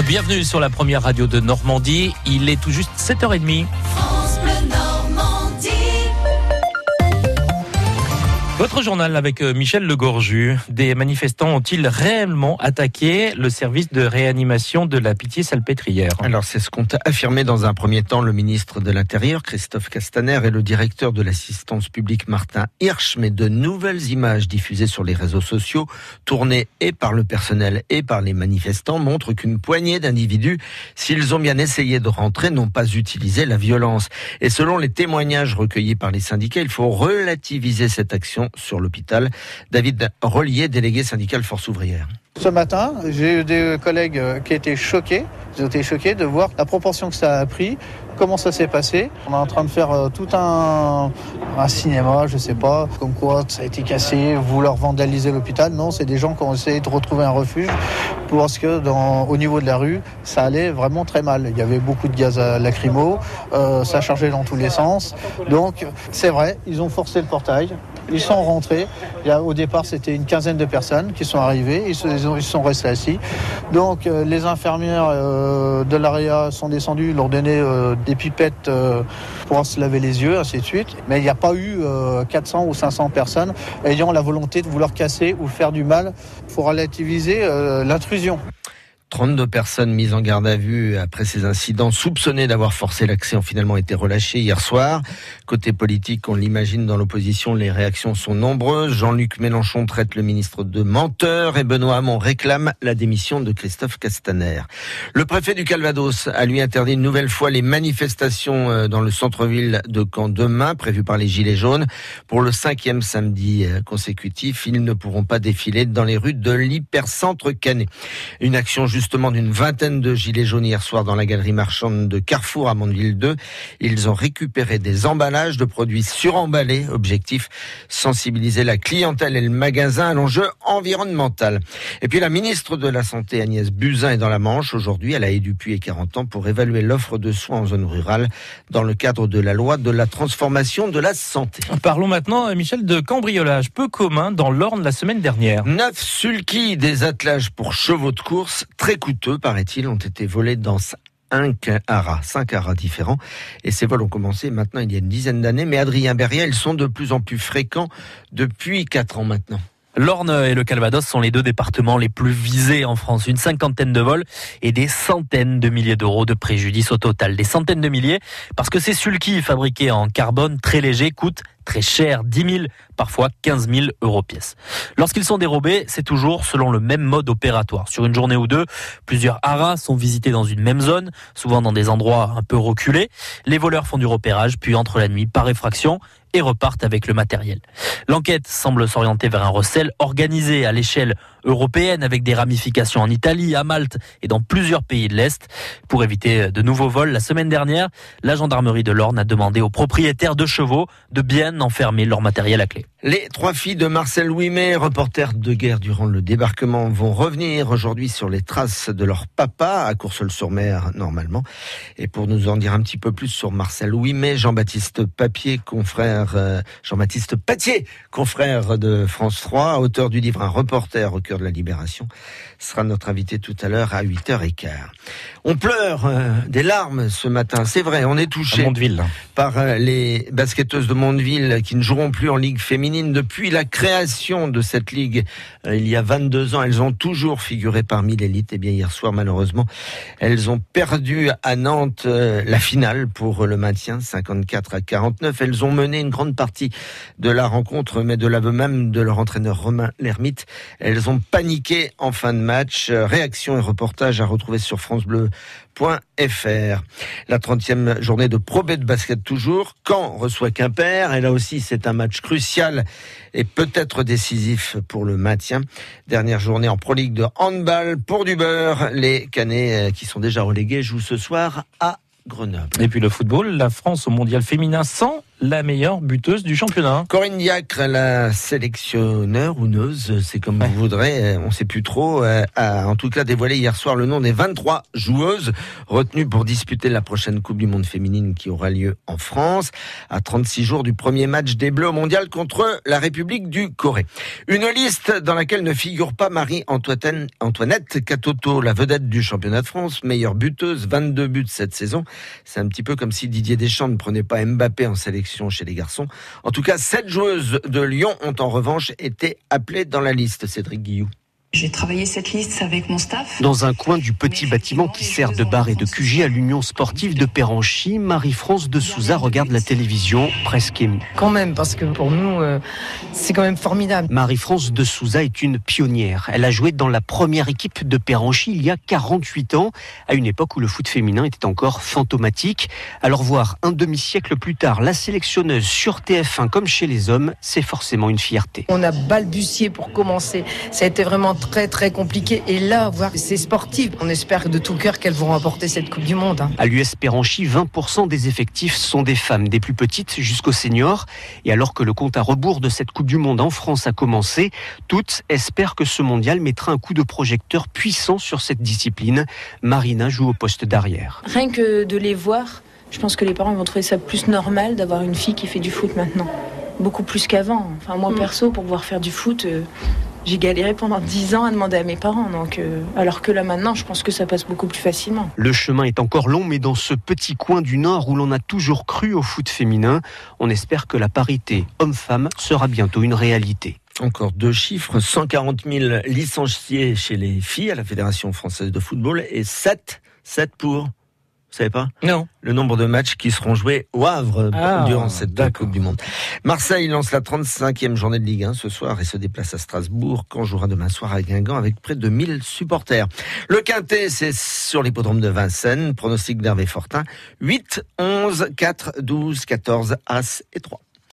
Bienvenue sur la première radio de Normandie. Il est tout juste 7h30. Votre journal avec euh, Michel Legorju. Des manifestants ont-ils réellement attaqué le service de réanimation de la Pitié-Salpêtrière Alors c'est ce qu'ont affirmé dans un premier temps le ministre de l'Intérieur, Christophe Castaner, et le directeur de l'assistance publique, Martin Hirsch. Mais de nouvelles images diffusées sur les réseaux sociaux, tournées et par le personnel et par les manifestants, montrent qu'une poignée d'individus, s'ils ont bien essayé de rentrer, n'ont pas utilisé la violence. Et selon les témoignages recueillis par les syndicats, il faut relativiser cette action sur l'hôpital. David Rollier, délégué syndical Force ouvrière. Ce matin, j'ai eu des collègues qui étaient choqués. Ils ont été choqués de voir la proportion que ça a pris, comment ça s'est passé. On est en train de faire euh, tout un, cinéma, je sais pas, comme quoi ça a été cassé, vouloir vandaliser l'hôpital. Non, c'est des gens qui ont essayé de retrouver un refuge parce que au niveau de la rue, ça allait vraiment très mal. Il y avait beaucoup de gaz lacrymo, euh, ça chargeait dans tous les sens. Donc, c'est vrai, ils ont forcé le portail. Ils sont rentrés. Il y a, au départ, c'était une quinzaine de personnes qui sont arrivées. Ils, se, ils sont restés assis. Donc, euh, les infirmières euh, de l'AREA sont descendues, leur donner euh, des pipettes pour se laver les yeux, ainsi de suite. Mais il n'y a pas eu 400 ou 500 personnes ayant la volonté de vouloir casser ou faire du mal. Faut relativiser l'intrusion. 32 personnes mises en garde à vue après ces incidents soupçonnées d'avoir forcé l'accès ont finalement été relâchées hier soir. Côté politique, on l'imagine dans l'opposition, les réactions sont nombreuses. Jean-Luc Mélenchon traite le ministre de menteur et Benoît Hamon réclame la démission de Christophe Castaner. Le préfet du Calvados a lui interdit une nouvelle fois les manifestations euh, dans le centre-ville de Caen demain, prévues par les Gilets jaunes. Pour le cinquième samedi euh, consécutif, ils ne pourront pas défiler dans les rues de l'hypercentre Canet. Une action juste justement d'une vingtaine de gilets jaunes hier soir dans la galerie marchande de Carrefour à Mondeville 2. Ils ont récupéré des emballages de produits suremballés. Objectif, sensibiliser la clientèle et le magasin à l'enjeu environnemental. Et puis la ministre de la Santé Agnès Buzyn est dans la Manche aujourd'hui. Elle a Dupuis et 40 ans pour évaluer l'offre de soins en zone rurale dans le cadre de la loi de la transformation de la santé. Parlons maintenant, Michel, de cambriolage peu commun dans l'Orne la semaine dernière. Neuf sulky, des attelages pour chevaux de course, très coûteux, paraît-il, ont été volés dans un haras, cinq haras différents. Et ces vols ont commencé maintenant il y a une dizaine d'années. Mais Adrien Berrier, ils sont de plus en plus fréquents depuis quatre ans maintenant. L'Orne et le Calvados sont les deux départements les plus visés en France. Une cinquantaine de vols et des centaines de milliers d'euros de préjudice au total. Des centaines de milliers parce que ces sulky fabriqués en carbone très léger coûtent très cher, 10 000, parfois 15 000 euros pièce. Lorsqu'ils sont dérobés, c'est toujours selon le même mode opératoire. Sur une journée ou deux, plusieurs haras sont visités dans une même zone, souvent dans des endroits un peu reculés. Les voleurs font du repérage, puis entrent la nuit par effraction et repartent avec le matériel. L'enquête semble s'orienter vers un recel organisé à l'échelle européenne avec des ramifications en Italie, à Malte et dans plusieurs pays de l'Est. Pour éviter de nouveaux vols, la semaine dernière, la gendarmerie de l'Orne a demandé aux propriétaires de chevaux de bien enfermer leur matériel à clé. Les trois filles de Marcel Ouimet, reporter de guerre durant le débarquement, vont revenir aujourd'hui sur les traces de leur papa à Courseul-sur-Mer, normalement. Et pour nous en dire un petit peu plus sur Marcel Ouimet, Jean-Baptiste Papier, confrère, euh, Jean-Baptiste Patier, confrère de France 3, auteur du livre Un reporter au cœur de la libération, sera notre invité tout à l'heure à 8h15. On pleure euh, des larmes ce matin, c'est vrai, on est touché par euh, les basketteuses de Mondeville qui ne joueront plus en Ligue féminine depuis la création de cette ligue euh, il y a 22 ans. Elles ont toujours figuré parmi l'élite. Et bien hier soir, malheureusement, elles ont perdu à Nantes euh, la finale pour le maintien, 54 à 49. Elles ont mené une grande partie de la rencontre, mais de l'aveu même de leur entraîneur Romain Lermite, elles ont paniqué en fin de match. Réaction et reportage à retrouver sur France Bleu .fr. La 30e journée de Pro de basket toujours. Caen reçoit Quimper et là aussi c'est un match crucial et peut-être décisif pour le maintien. Dernière journée en Pro League de handball pour du beurre. Les Canets euh, qui sont déjà relégués jouent ce soir à Grenoble. Et puis le football, la France au mondial féminin sans la meilleure buteuse du championnat. Corinne Diacre, la sélectionneur ou neuse, c'est comme vous voudrez, on ne sait plus trop, a en tout cas dévoilé hier soir le nom des 23 joueuses retenues pour disputer la prochaine Coupe du Monde féminine qui aura lieu en France, à 36 jours du premier match des Bleus au mondial contre la République du Corée. Une liste dans laquelle ne figure pas Marie-Antoinette Catoto, la vedette du championnat de France, meilleure buteuse, 22 buts cette saison. C'est un petit peu comme si Didier Deschamps ne prenait pas Mbappé en sélection chez les garçons. En tout cas, sept joueuses de Lyon ont en revanche été appelées dans la liste, Cédric Guillou. J'ai travaillé cette liste avec mon staff. Dans un coin du petit bâtiment qui sert de bar et de QG à l'Union sportive de Péranchy, Marie-France de Souza regarde la télévision presque émue. Quand même, parce que pour nous, euh, c'est quand même formidable. Marie-France de Souza est une pionnière. Elle a joué dans la première équipe de Péranchy il y a 48 ans, à une époque où le foot féminin était encore fantomatique. Alors voir un demi-siècle plus tard la sélectionneuse sur TF1 comme chez les hommes, c'est forcément une fierté. On a balbutié pour commencer. Ça a été vraiment très très compliqué. Et là, voir ces sportifs, on espère de tout cœur qu'elles vont remporter cette Coupe du Monde. Hein. À l'US Péranchy, 20% des effectifs sont des femmes, des plus petites jusqu'aux seniors. Et alors que le compte à rebours de cette Coupe du Monde en France a commencé, toutes espèrent que ce mondial mettra un coup de projecteur puissant sur cette discipline. Marina joue au poste d'arrière. Rien que de les voir, je pense que les parents vont trouver ça plus normal d'avoir une fille qui fait du foot maintenant. Beaucoup plus qu'avant. Enfin, moi, mm. perso, pour pouvoir faire du foot, euh, j'ai galéré pendant dix ans à demander à mes parents. Donc, euh, alors que là maintenant, je pense que ça passe beaucoup plus facilement. Le chemin est encore long, mais dans ce petit coin du Nord où l'on a toujours cru au foot féminin, on espère que la parité homme-femme sera bientôt une réalité. Encore deux chiffres, 140 000 licenciés chez les filles à la Fédération française de football et 7, 7 pour vous savez pas? Non. Le nombre de matchs qui seront joués au Havre ah, durant cette Coupe du Monde. Marseille lance la 35e journée de Ligue 1 ce soir et se déplace à Strasbourg quand jouera demain soir à Guingamp avec près de 1000 supporters. Le quintet, c'est sur l'hippodrome de Vincennes. Pronostic d'Hervé Fortin. 8, 11, 4, 12, 14, As et 3.